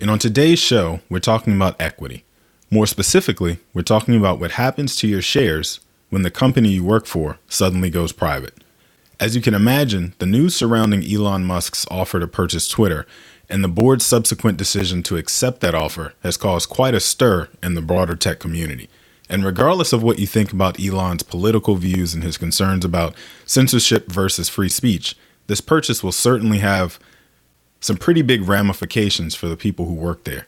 And on today's show, we're talking about equity. More specifically, we're talking about what happens to your shares when the company you work for suddenly goes private. As you can imagine, the news surrounding Elon Musk's offer to purchase Twitter and the board's subsequent decision to accept that offer has caused quite a stir in the broader tech community. And regardless of what you think about Elon's political views and his concerns about censorship versus free speech, this purchase will certainly have some pretty big ramifications for the people who work there.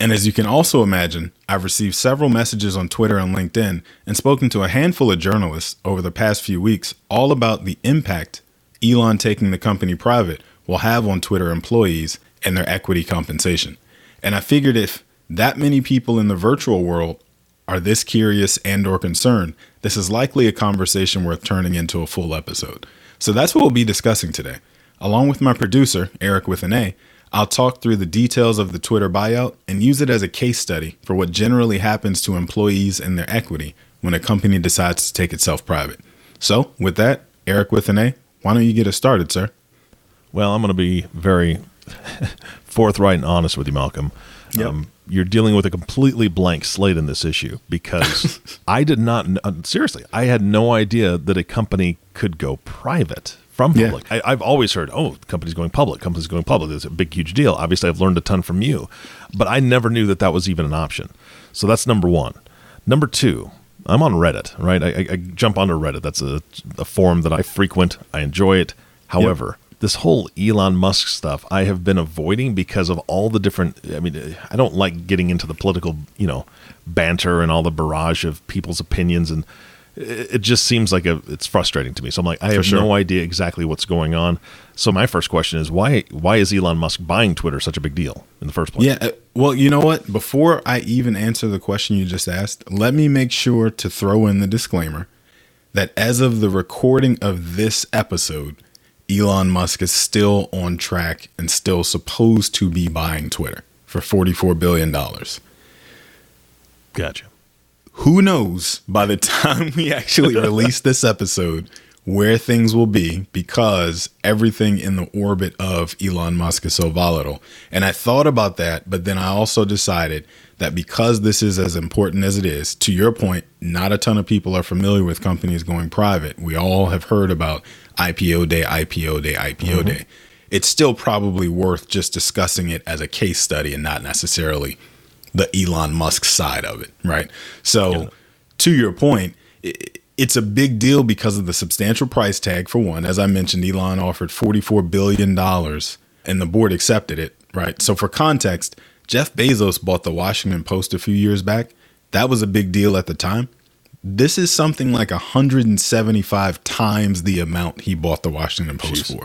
And as you can also imagine, I've received several messages on Twitter and LinkedIn and spoken to a handful of journalists over the past few weeks all about the impact Elon taking the company private will have on Twitter employees and their equity compensation. And I figured if that many people in the virtual world are this curious and or concerned, this is likely a conversation worth turning into a full episode. So that's what we'll be discussing today. Along with my producer, Eric with an A, I'll talk through the details of the Twitter buyout and use it as a case study for what generally happens to employees and their equity when a company decides to take itself private. So, with that, Eric with an A, why don't you get us started, sir? Well, I'm going to be very forthright and honest with you, Malcolm. Yep. Um, you're dealing with a completely blank slate in this issue because I did not, uh, seriously, I had no idea that a company could go private from Yeah. public. I, I've always heard, oh, company's going public, company's going public. It's a big, huge deal. Obviously, I've learned a ton from you, but I never knew that that was even an option. So that's number one. Number two, I'm on Reddit, right? I, I, I jump onto Reddit. That's a, a forum that I frequent. I enjoy it. However, this whole Elon Musk stuff I have been avoiding because of all the different. I mean, I don't like getting into the political, you know, banter and all the barrage of people's opinions and it it just seems like a, it's frustrating to me. So I'm like, I have sure. no idea exactly what's going on. So my first question is why why is Elon Musk buying Twitter such a big deal in the first place? Yeah, uh, well, you know what? Before I even answer the question you just asked, let me make sure to throw in the disclaimer that as of the recording of this episode, Elon Musk is still on track and still supposed to be buying Twitter for $44 billion. Gotcha. Who knows by the time we actually release this episode where things will be because everything in the orbit of Elon Musk is so volatile. And I thought about that, but then I also decided that because this is as important as it is, to your point, not a ton of people are familiar with companies going private. We all have heard about IPO day, IPO day, IPO mm-hmm. day. It's still probably worth just discussing it as a case study and not necessarily the Elon Musk side of it, right? So, to your point, it's a big deal because of the substantial price tag. For one, as I mentioned, Elon offered $44 billion and the board accepted it, right? So, for context, Jeff Bezos bought the Washington Post a few years back. That was a big deal at the time. This is something like 175 times the amount he bought the Washington Post for.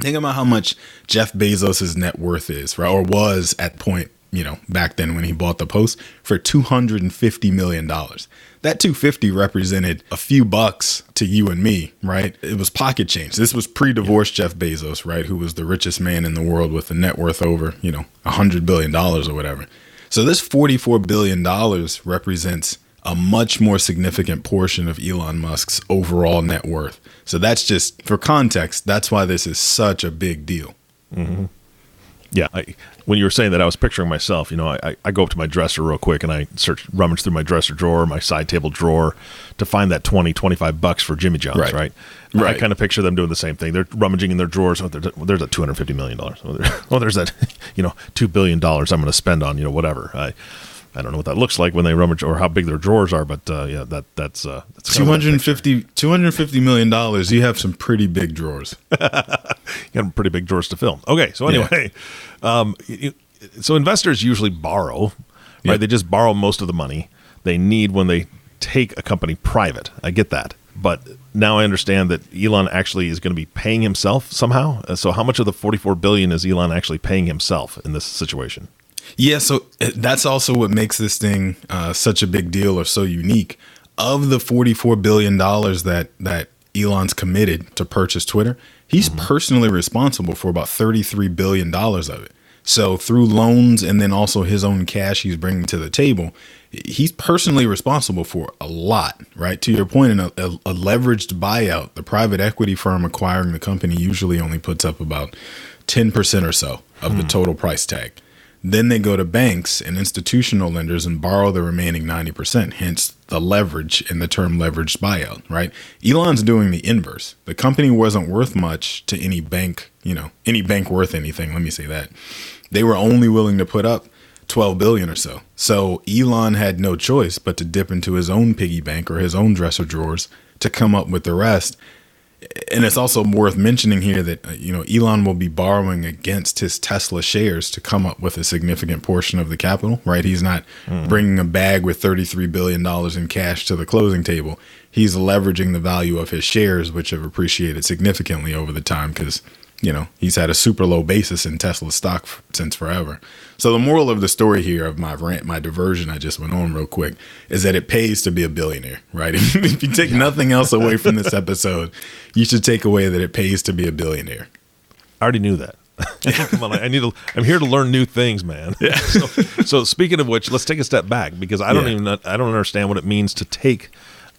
Think about how much Jeff Bezos' net worth is, right? Or was at point, you know, back then when he bought the post for $250 million. That 250 represented a few bucks to you and me, right? It was pocket change. This was pre-divorce. Jeff Bezos, right? Who was the richest man in the world with a net worth over, you know, a hundred billion dollars or whatever. So this $44 billion represents a much more significant portion of Elon Musk's overall net worth. So that's just for context. That's why this is such a big deal. Mm-hmm. Yeah, I, when you were saying that, I was picturing myself. You know, I, I go up to my dresser real quick and I search, rummage through my dresser drawer, my side table drawer, to find that 20, 25 bucks for Jimmy John's. Right, right. right. I kind of picture them doing the same thing. They're rummaging in their drawers. Oh, there's, there's a two hundred fifty million dollars. Oh, there's that, you know, two billion dollars I'm going to spend on you know whatever. I, I don't know what that looks like when they rummage or how big their drawers are, but uh, yeah, that that's uh, that's 250, 250 million dollars. You have some pretty big drawers. you got pretty big drawers to fill. Okay, so anyway, yeah. um, so investors usually borrow, right? Yeah. They just borrow most of the money they need when they take a company private. I get that, but now I understand that Elon actually is going to be paying himself somehow. Uh, so how much of the 44 billion is Elon actually paying himself in this situation? Yeah, so uh, that's also what makes this thing uh, such a big deal or so unique. Of the forty-four billion dollars that that Elon's committed to purchase Twitter, he's mm-hmm. personally responsible for about thirty-three billion dollars of it. So through loans and then also his own cash he's bringing to the table, he's personally responsible for a lot. Right to your point, in a, a, a leveraged buyout, the private equity firm acquiring the company usually only puts up about ten percent or so of hmm. the total price tag. Then they go to banks and institutional lenders and borrow the remaining 90%, hence the leverage in the term leveraged buyout, right? Elon's doing the inverse. The company wasn't worth much to any bank, you know, any bank worth anything, let me say that. They were only willing to put up 12 billion or so. So Elon had no choice but to dip into his own piggy bank or his own dresser drawers to come up with the rest and it's also worth mentioning here that uh, you know Elon will be borrowing against his Tesla shares to come up with a significant portion of the capital. Right? He's not mm. bringing a bag with 33 billion dollars in cash to the closing table. He's leveraging the value of his shares, which have appreciated significantly over the time because you know he's had a super low basis in Tesla stock f- since forever. So the moral of the story here of my rant, my diversion I just went on real quick, is that it pays to be a billionaire, right? if you take nothing else away from this episode, you should take away that it pays to be a billionaire. I already knew that. Come on, I need to. I'm here to learn new things, man. Yeah. so, so, speaking of which, let's take a step back because I don't yeah. even. I don't understand what it means to take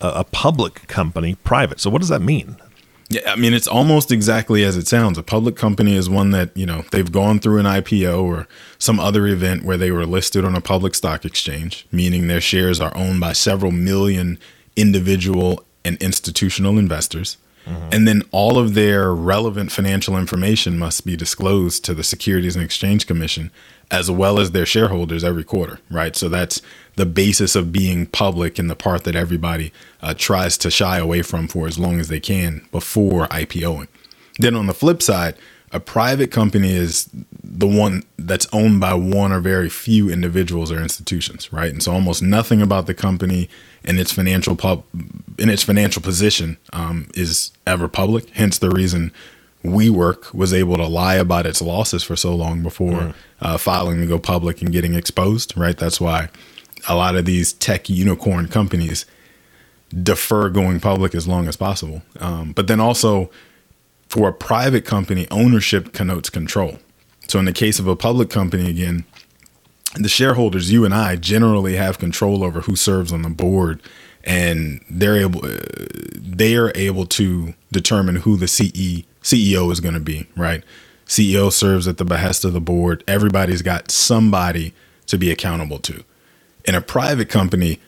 a, a public company private. So, what does that mean? Yeah, I mean it's almost exactly as it sounds. A public company is one that, you know, they've gone through an IPO or some other event where they were listed on a public stock exchange, meaning their shares are owned by several million individual and institutional investors. Mm-hmm. And then all of their relevant financial information must be disclosed to the Securities and Exchange Commission as well as their shareholders every quarter, right? So that's the basis of being public and the part that everybody uh, tries to shy away from for as long as they can before IPOing. Then on the flip side, a private company is the one that's owned by one or very few individuals or institutions, right? And so almost nothing about the company and its financial pub in its financial position um, is ever public. Hence the reason WeWork was able to lie about its losses for so long before mm. uh, filing to go public and getting exposed, right? That's why a lot of these tech unicorn companies defer going public as long as possible. Um, but then also, for a private company, ownership connotes control. So in the case of a public company, again, the shareholders, you and I, generally have control over who serves on the board, and they're able uh, they are able to determine who the CE CEO is going to be, right? CEO serves at the behest of the board. Everybody's got somebody to be accountable to. In a private company,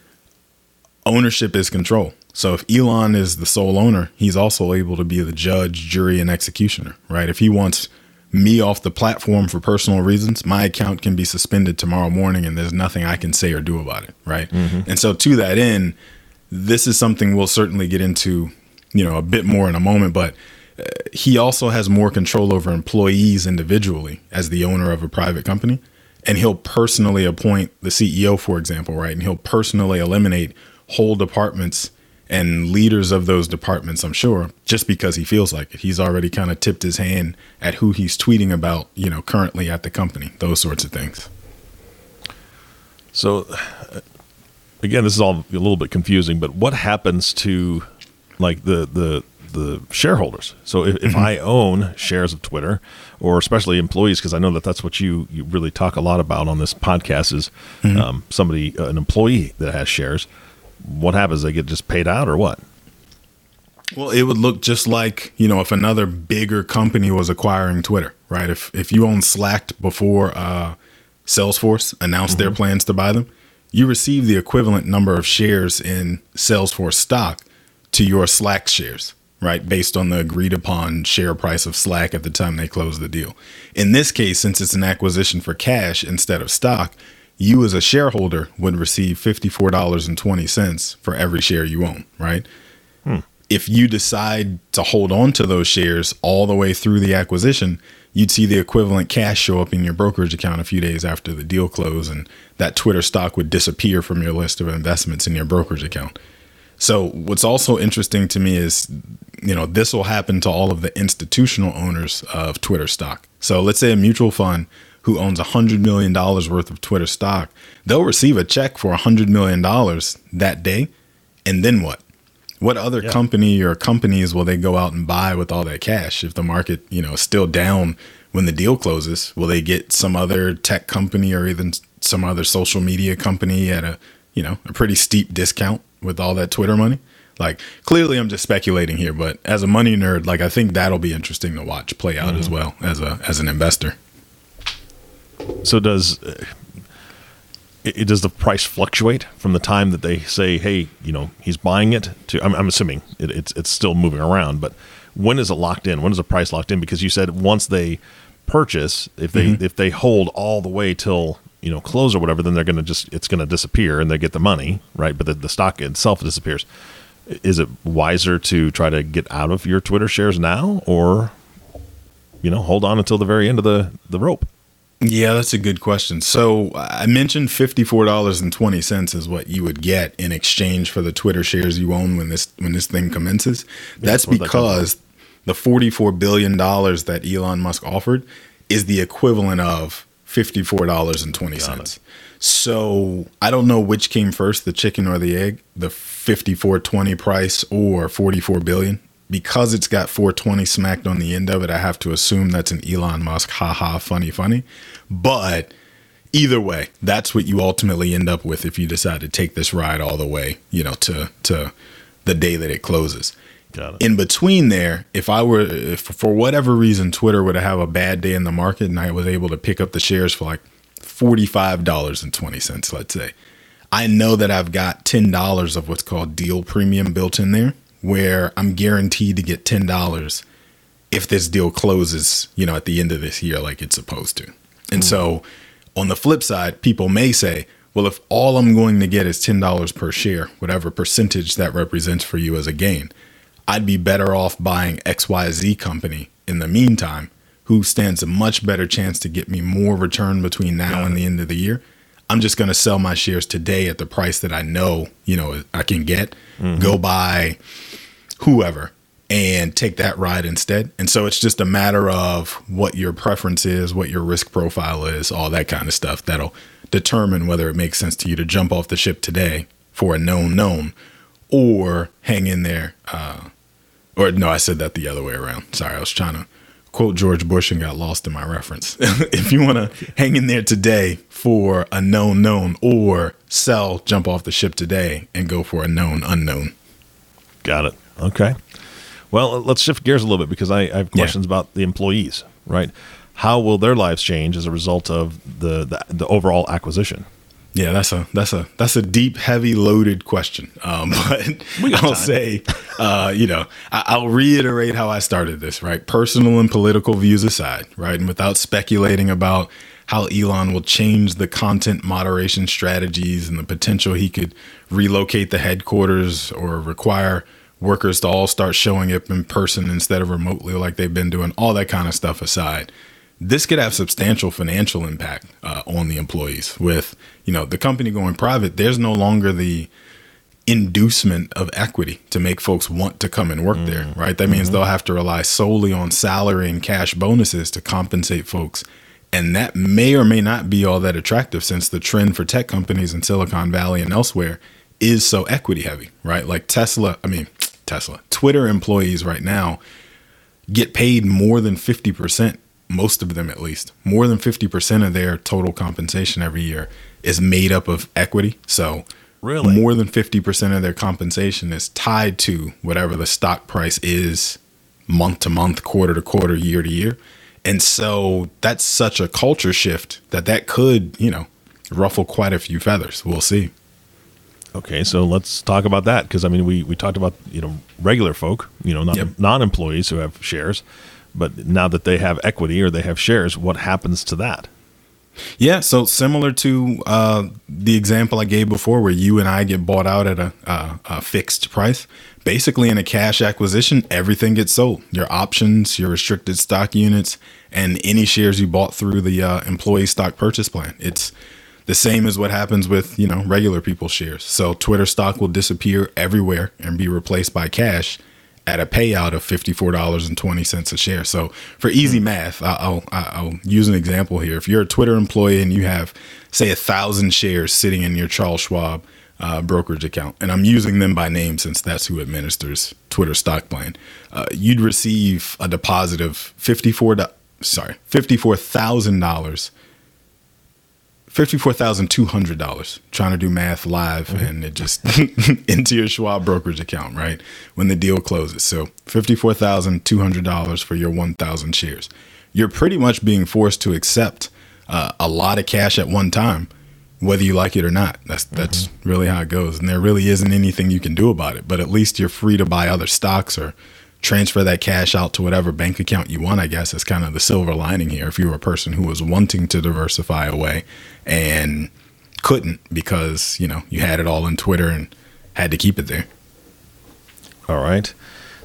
ownership is control. So if Elon is the sole owner, he's also able to be the judge, jury, and executioner, right? If he wants me off the platform for personal reasons, my account can be suspended tomorrow morning and there's nothing I can say or do about it, right? Mm-hmm. And so to that end, this is something we'll certainly get into, you know, a bit more in a moment, but he also has more control over employees individually as the owner of a private company. And he'll personally appoint the CEO, for example, right? And he'll personally eliminate whole departments and leaders of those departments, I'm sure, just because he feels like it. He's already kind of tipped his hand at who he's tweeting about, you know, currently at the company, those sorts of things. So, again, this is all a little bit confusing, but what happens to like the the the shareholders? So, if, if I own shares of Twitter, or especially employees, because I know that that's what you you really talk a lot about on this podcast is um, somebody uh, an employee that has shares. What happens? They get just paid out, or what? Well, it would look just like, you know, if another bigger company was acquiring Twitter, right? If if you own Slack before uh, Salesforce announced their plans to buy them, you receive the equivalent number of shares in Salesforce stock to your Slack shares, right? Based on the agreed upon share price of Slack at the time they closed the deal. In this case, since it's an acquisition for cash instead of stock, you as a shareholder would receive $54.20 for every share you own, right? Hmm. if you decide to hold on to those shares all the way through the acquisition, you'd see the equivalent cash show up in your brokerage account a few days after the deal closed, and that Twitter stock would disappear from your list of investments in your brokerage account. So, what's also interesting to me is, you know, this will happen to all of the institutional owners of Twitter stock. So, let's say a mutual fund who owns $100 million worth of Twitter stock, they'll receive a check for $100 million that day. And then what? What other Yeah. company or companies will they go out and buy with all that cash if the market, you know, is still down when the deal closes? Will they get some other tech company or even some other social media company at a, you know, a pretty steep discount with all that Twitter money? Like clearly I'm just speculating here, but as a money nerd, like I think that'll be interesting to watch play out as mm-hmm. well as a as an investor. So does uh, it, does the price fluctuate from the time that they say, "Hey, you know, he's buying it"? To I'm, I'm assuming it, it's it's still moving around, but when is it locked in? When is the price locked in? Because you said once they purchase, if they if they hold all the way till you know close or whatever, then they're going to just it's going to disappear and they get the money, right? But the, the stock itself disappears. Is it wiser to try to get out of your Twitter shares now, or you know, hold on until the very end of the the rope? Yeah, that's a good question. So I mentioned fifty-four dollars and twenty cents is what you would get in exchange for the Twitter shares you own when this when this thing commences. That's that because the forty-four billion dollars that Elon Musk offered is the equivalent of fifty-four dollars and twenty cents. So I don't know which came first, the chicken or the egg, the fifty-four twenty price or forty-four billion. Because it's got 420 smacked on the end of it, I have to assume that's an Elon Musk haha funny funny. But either way, that's what you ultimately end up with if you decide to take this ride all the way, you know, to to the day that it closes. Got it. In between there, if I were if for whatever reason Twitter were to have a bad day in the market and I was able to pick up the shares for like $45.20, let's say. I know that I've got $10 of what's called deal premium built in there where I'm guaranteed to get $10 if this deal closes, you know, at the end of this year like it's supposed to. And hmm. so on the flip side, people may say, well, if all I'm going to get is $10 per share, whatever percentage that represents for you as a gain, I'd be better off buying XYZ company in the meantime, who stands a much better chance to get me more return between now and the end of the year. I'm just going to sell my shares today at the price that I know, you know, I can get, go buy whoever and take that ride instead. And so it's just a matter of what your preference is, what your risk profile is, all that kind of stuff that'll determine whether it makes sense to you to jump off the ship today for a known known or hang in there. Uh, or no, I said that the other way around. Sorry, I was trying to quote George Bush and got lost in my reference. if you want to hang in there today for a known known or sell, jump off the ship today and go for a known unknown. Got it. Okay. Well, let's shift gears a little bit because I, I have Yeah. questions about the employees, right? How will their lives change as a result of the, the, the overall acquisition? Yeah, that's a that's a that's a deep, heavy, loaded question. Um, but I'll time. say, uh, you know, I, I'll reiterate how I started this. Right, personal and political views aside, right, and without speculating about how Elon will change the content moderation strategies and the potential he could relocate the headquarters or require workers to all start showing up in person instead of remotely like they've been doing. All that kind of stuff aside this could have substantial financial impact uh, on the employees with you know the company going private. There's no longer the inducement of equity to make folks want to come and work there right? That means they'll have to rely solely on salary and cash bonuses to compensate folks. And that may or may not be all that attractive since the trend for tech companies in Silicon Valley and elsewhere is so equity heavy, right? Like Tesla, I mean, Tesla, Twitter employees right now get paid more than 50%, most of them at least, more than 50% of their total compensation every year is made up of equity. So, Really? more than 50% of their compensation is tied to whatever the stock price is month to month, quarter to quarter, year to year. And so that's such a culture shift that that could, you know, ruffle quite a few feathers. We'll see. Okay, so let's talk about that because I mean we, we talked about you know regular folk, you know, non Yep. non employees who have shares, but now that they have equity or they have shares, what happens to that? Yeah, so similar to uh, the example I gave before, where you and I get bought out at a, a fixed price. Basically, in a cash acquisition, everything gets sold: your options, your restricted stock units, and any shares you bought through the uh, employee stock purchase plan. It's the same as what happens with you know regular people's shares. So Twitter stock will disappear everywhere and be replaced by cash at a payout of fifty-four dollars and twenty cents a share. So for easy math, I- I'll, I'll use an example here. If you're a Twitter employee and you have, say, a thousand shares sitting in your Charles Schwab uh, brokerage account, and I'm using them by name since that's who administers Twitter stock plan, uh, you'd receive a deposit of fifty-four. do- Sorry, fifty-four thousand dollars fifty-four thousand two hundred dollars. Trying to do math live, and it just into your Schwab brokerage account, right when the deal closes. So fifty-four thousand two hundred dollars for your one thousand shares. You're pretty much being forced to accept uh, a lot of cash at one time, whether you like it or not. That's that's really how it goes, and there really isn't anything you can do about it. But at least you're free to buy other stocks or transfer that cash out to whatever bank account you want, I guess is kind of the silver lining here. If you were a person who was wanting to diversify away and couldn't because, you know, you had it all in Twitter and had to keep it there. All right.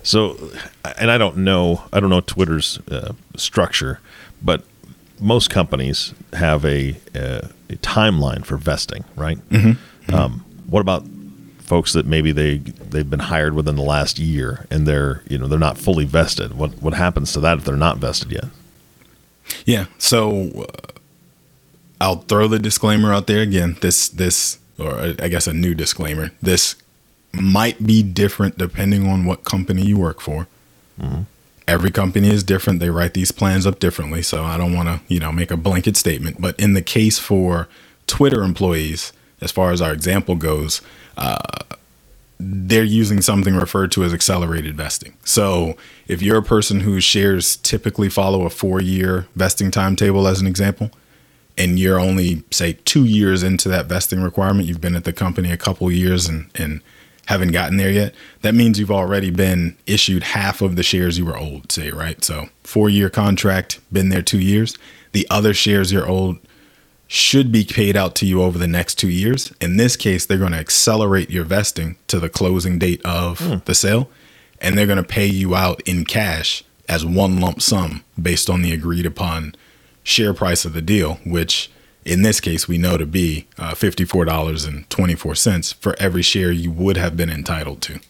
So, and I don't know, I don't know Twitter's uh, structure, but most companies have a, uh, a timeline for vesting, right? Mm-hmm. Um, what about folks that maybe they they've been hired within the last year and they're you know they're not fully vested? What what happens to that if they're not vested yet? Yeah. So uh, I'll throw the disclaimer out there again. This, this, or I guess a new disclaimer. This might be different depending on what company you work for. Every company is different. They write these plans up differently. So I don't want to, you know, make a blanket statement. But in the case for Twitter employees, as far as our example goes, uh, they're using something referred to as accelerated vesting. So if you're a person whose shares typically follow a four year vesting timetable, as an example, and you're only, say, two years into that vesting requirement, you've been at the company a couple years and, and haven't gotten there yet, that means you've already been issued half of the shares you were owed, say, right? So four year contract, been there two years. The other shares you're owed should be paid out to you over the next two years. In this case, they're going to accelerate your vesting to the closing date of the sale, and they're going to pay you out in cash as one lump sum based on the agreed upon share price of the deal, which in this case we know to be uh, $54.24 for every share you would have been entitled to.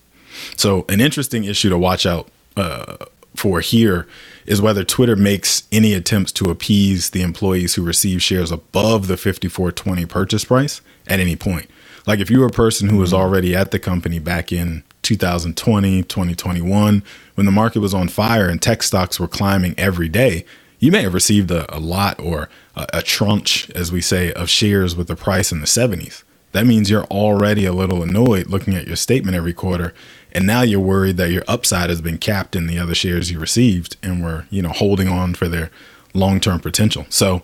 So, an interesting issue to watch out uh, for here is whether Twitter makes any attempts to appease the employees who receive shares above the 54.20 purchase price at any point. Like if you were a person who was mm-hmm. already at the company back in 2020, 2021, when the market was on fire and tech stocks were climbing every day, you may have received a, a lot or a, a tranche, as we say, of shares with the price in the 70s. That means you're already a little annoyed looking at your statement every quarter, and now you're worried that your upside has been capped in the other shares you received and were, you know, holding on for their long-term potential. So,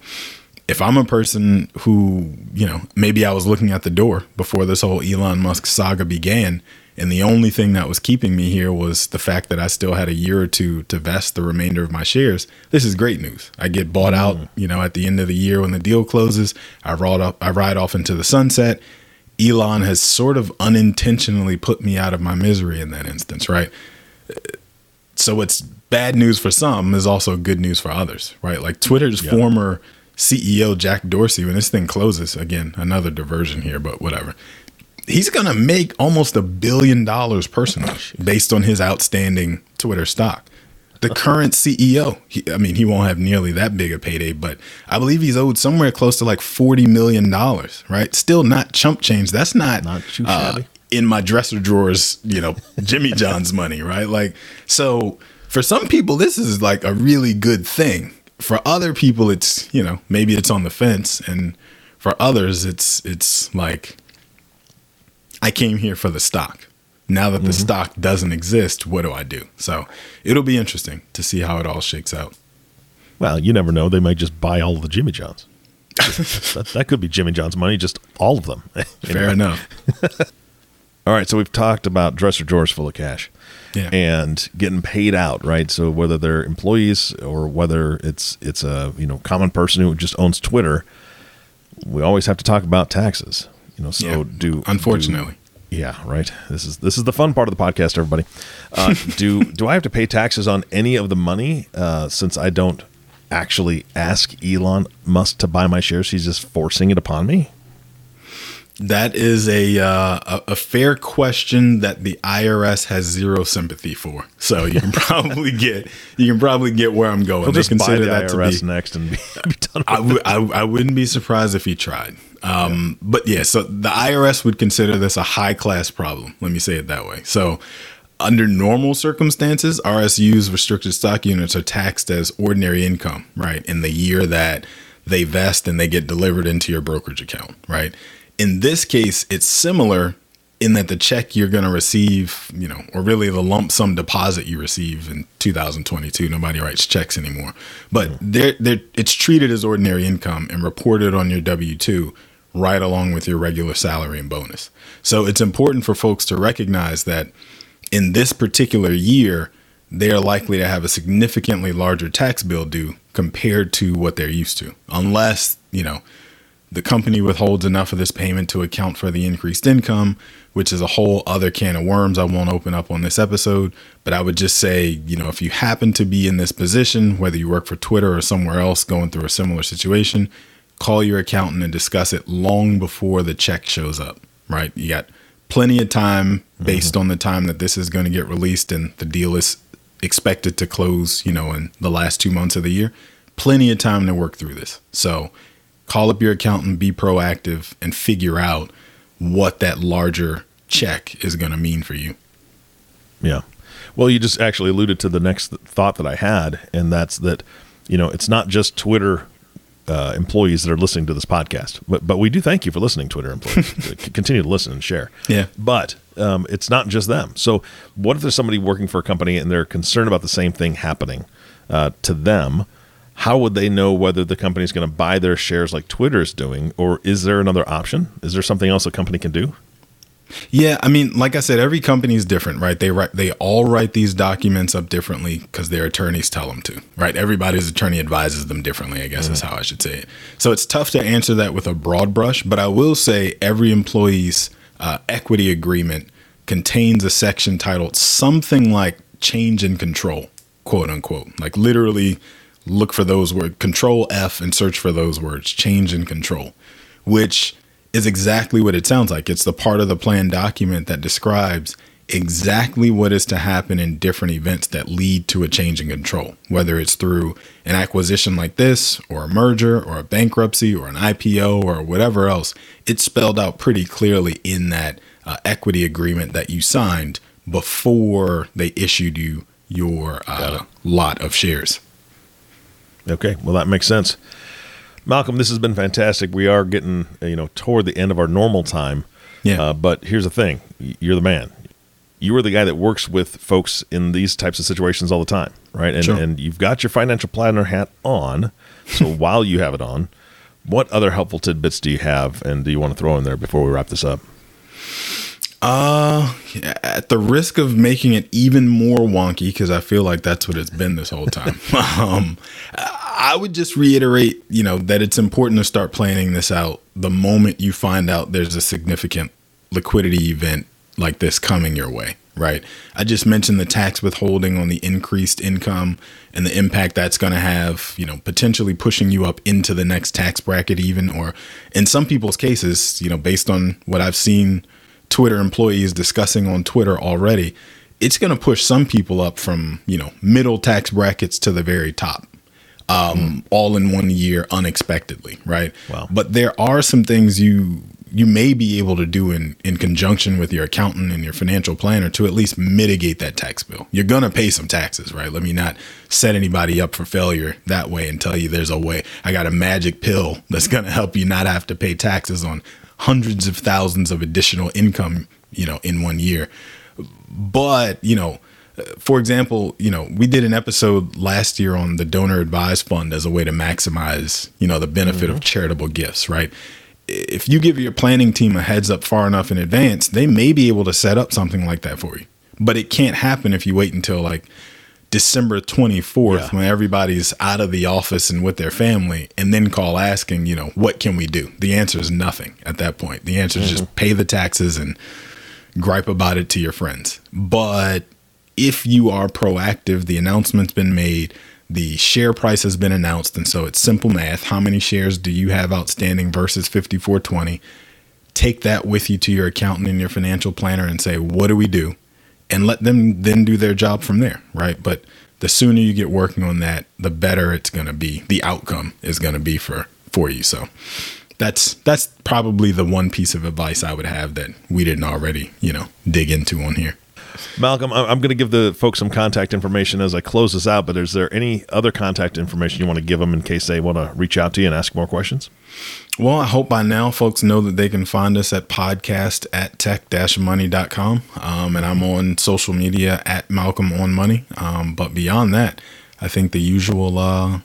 if I'm a person who, you know, maybe I was looking at the door before this whole Elon Musk saga began, and the only thing that was keeping me here was the fact that I still had a year or two to vest the remainder of my shares. This is great news. I get bought out, mm-hmm. you know, at the end of the year when the deal closes. I ride off, I ride off into the sunset. Elon has sort of unintentionally put me out of my misery in that instance, right? So it's bad news for some is also good news for others, right? Like Twitter's Yeah. former CEO Jack Dorsey, when this thing closes, again, another diversion here, but whatever. He's gonna make almost a billion dollars personally oh, based on his outstanding Twitter stock. The current CEO. He, I mean, he won't have nearly that big a payday, but I believe he's owed somewhere close to like forty million dollars. Right? Still not chump change. That's not Not too uh, shabby. in my dresser drawers. You know, Jimmy John's money. Right? Like so. For some people, this is like a really good thing. For other people, it's you know maybe it's on the fence, and for others, it's it's like I came here for the stock. Now that the mm-hmm. stock doesn't exist, what do I do? So it'll be interesting to see how it all shakes out. Well, you never know. They might just buy all the Jimmy Johns. that, that could be Jimmy John's money, just all of them. Fair enough. All right, so we've talked about dresser drawers full of cash Yeah. and getting paid out, right? So whether they're employees or whether it's it's a you know common person who just owns Twitter, we always have to talk about taxes. You know, so Yeah, do unfortunately. do- yeah, right. This is this is the fun part of the podcast, everybody. Uh, do do I have to pay taxes on any of the money uh, since I don't actually ask Elon Musk to buy my shares? He's just forcing it upon me. That is a, uh, a a fair question that the IRS has zero sympathy for. So you can probably get you can probably get where I'm going. He'll just buy the that IRS next and be, be done. I, w- I, I wouldn't be surprised if he tried. Um, But yeah, so the IRS would consider this a high class problem. Let me say it that way. So, under normal circumstances, RSUs, restricted stock units, are taxed as ordinary income, right? In the year that they vest and they get delivered into your brokerage account, right? In this case, it's similar in that the check you're going to receive, you know, or really the lump sum deposit you receive in 2022, nobody writes checks anymore. But they're, they're, it's treated as ordinary income and reported on your W 2 right along with your regular salary and bonus. So it's important for folks to recognize that in this particular year, they're likely to have a significantly larger tax bill due compared to what they're used to, unless, you know, the company withholds enough of this payment to account for the increased income, which is a whole other can of worms I won't open up on this episode. But I would just say, you know, if you happen to be in this position, whether you work for Twitter or somewhere else going through a similar situation, call your accountant and discuss it long before the check shows up, right? You got plenty of time mm-hmm. based on the time that this is going to get released and the deal is expected to close, you know, in the last two months of the year. Plenty of time to work through this. So, call up your accountant, be proactive, and figure out what that larger check is going to mean for you. Yeah. Well, you just actually alluded to the next thought that I had, and that's that, you know, it's not just Twitter uh, employees that are listening to this podcast, but but we do thank you for listening, Twitter employees. Continue to listen and share. Yeah. But um, it's not just them. So, what if there's somebody working for a company and they're concerned about the same thing happening uh, to them? How would they know whether the company is going to buy their shares like Twitter is doing, or is there another option? Is there something else a company can do? Yeah, I mean, like I said, every company is different, right? They write, they all write these documents up differently because their attorneys tell them to, right? Everybody's attorney advises them differently, I guess is how I should say it. So it's tough to answer that with a broad brush, but I will say every employee's uh, equity agreement contains a section titled something like change in control, quote unquote. Like literally look for those words, control F and search for those words, change in control, which is exactly what it sounds like. It's the part of the plan document that describes exactly what is to happen in different events that lead to a change in control, whether it's through an acquisition like this, or a merger, or a bankruptcy, or an IPO, or whatever else. It's spelled out pretty clearly in that uh, equity agreement that you signed before they issued you your uh, lot of shares. Okay, well that makes sense. Malcolm, this has been fantastic. We are getting you know toward the end of our normal time. Yeah. Uh, but here's the thing: you're the man. You are the guy that works with folks in these types of situations all the time, right? And Sure. and you've got your financial planner hat on. So while you have it on, what other helpful tidbits do you have, and do you want to throw in there before we wrap this up? Uh, at the risk of making it even more wonky, because I feel like that's what it's been this whole time. um, I would just reiterate, you know, that it's important to start planning this out the moment you find out there's a significant liquidity event like this coming your way, right? I just mentioned the tax withholding on the increased income and the impact that's going to have, you know, potentially pushing you up into the next tax bracket, even, or in some people's cases, you know, based on what I've seen Twitter employees discussing on Twitter already, it's going to push some people up from, you know, middle tax brackets to the very top. Um, mm. all in one year unexpectedly, right? Wow. But there are some things you you may be able to do in in conjunction with your accountant and your financial planner to at least mitigate that tax bill. You're going to pay some taxes, right? Let me not set anybody up for failure that way and tell you there's a way. I got a magic pill that's going to help you not have to pay taxes on hundreds of thousands of additional income, you know, in one year. But, you know, for example, you know, we did an episode last year on the donor advised fund as a way to maximize, you know, the benefit mm-hmm. of charitable gifts, right? if you give your planning team a heads up far enough in advance, they may be able to set up something like that for you. But it can't happen if you wait until like December 24th yeah. when everybody's out of the office and with their family and then call asking, you know, what can we do? The answer is nothing at that point. The answer is mm-hmm. just pay the taxes and gripe about it to your friends. But if you are proactive, the announcement's been made, the share price has been announced, and so it's simple math. How many shares do you have outstanding versus 5420? Take that with you to your accountant and your financial planner and say, what do we do? And let them then do their job from there, right? But the sooner you get working on that, the better it's going to be. The outcome is going to be for for you. So that's that's probably the one piece of advice I would have that we didn't already, you know, dig into on here. Malcolm, I'm going to give the folks some contact information as I close this out, but is there any other contact information you want to give them in case they want to reach out to you and ask more questions? Well, I hope by now folks know that they can find us at podcast at tech-money.com. Um, and I'm on social media at Malcolm on Money. Um, but beyond that, I think the usual uh,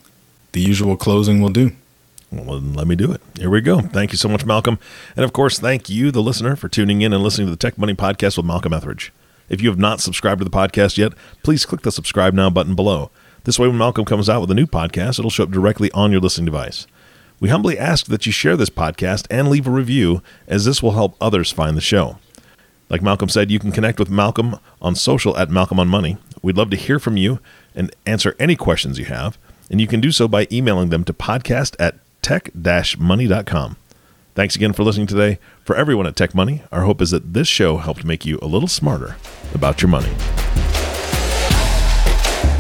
the usual closing will do. Well, let me do it. Here we go. Thank you so much, Malcolm. And of course, thank you, the listener, for tuning in and listening to the Tech Money Podcast with Malcolm Etheridge. If you have not subscribed to the podcast yet, please click the subscribe now button below. This way, when Malcolm comes out with a new podcast, it'll show up directly on your listening device. We humbly ask that you share this podcast and leave a review, as this will help others find the show. Like Malcolm said, you can connect with Malcolm on social at Malcolm on Money. We'd love to hear from you and answer any questions you have, and you can do so by emailing them to podcast at tech-money.com. Thanks again for listening today. For everyone at Tech Money, our hope is that this show helped make you a little smarter about your money.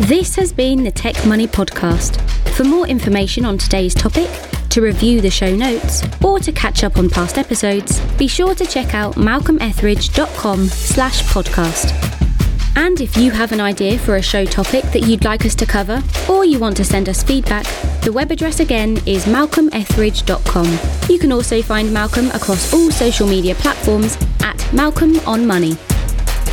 This has been the Tech Money Podcast. For more information on today's topic, to review the show notes, or to catch up on past episodes, be sure to check out malcolmetheridge.com slash podcast. And if you have an idea for a show topic that you'd like us to cover, or you want to send us feedback, the web address again is malcolmetheridge.com. You can also find Malcolm across all social media platforms at Malcolm on Money.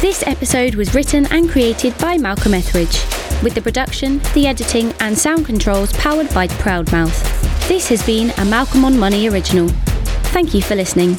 This episode was written and created by Malcolm Etheridge, with the production, the editing, and sound controls powered by Proudmouth. This has been a Malcolm on Money original. Thank you for listening.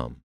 com.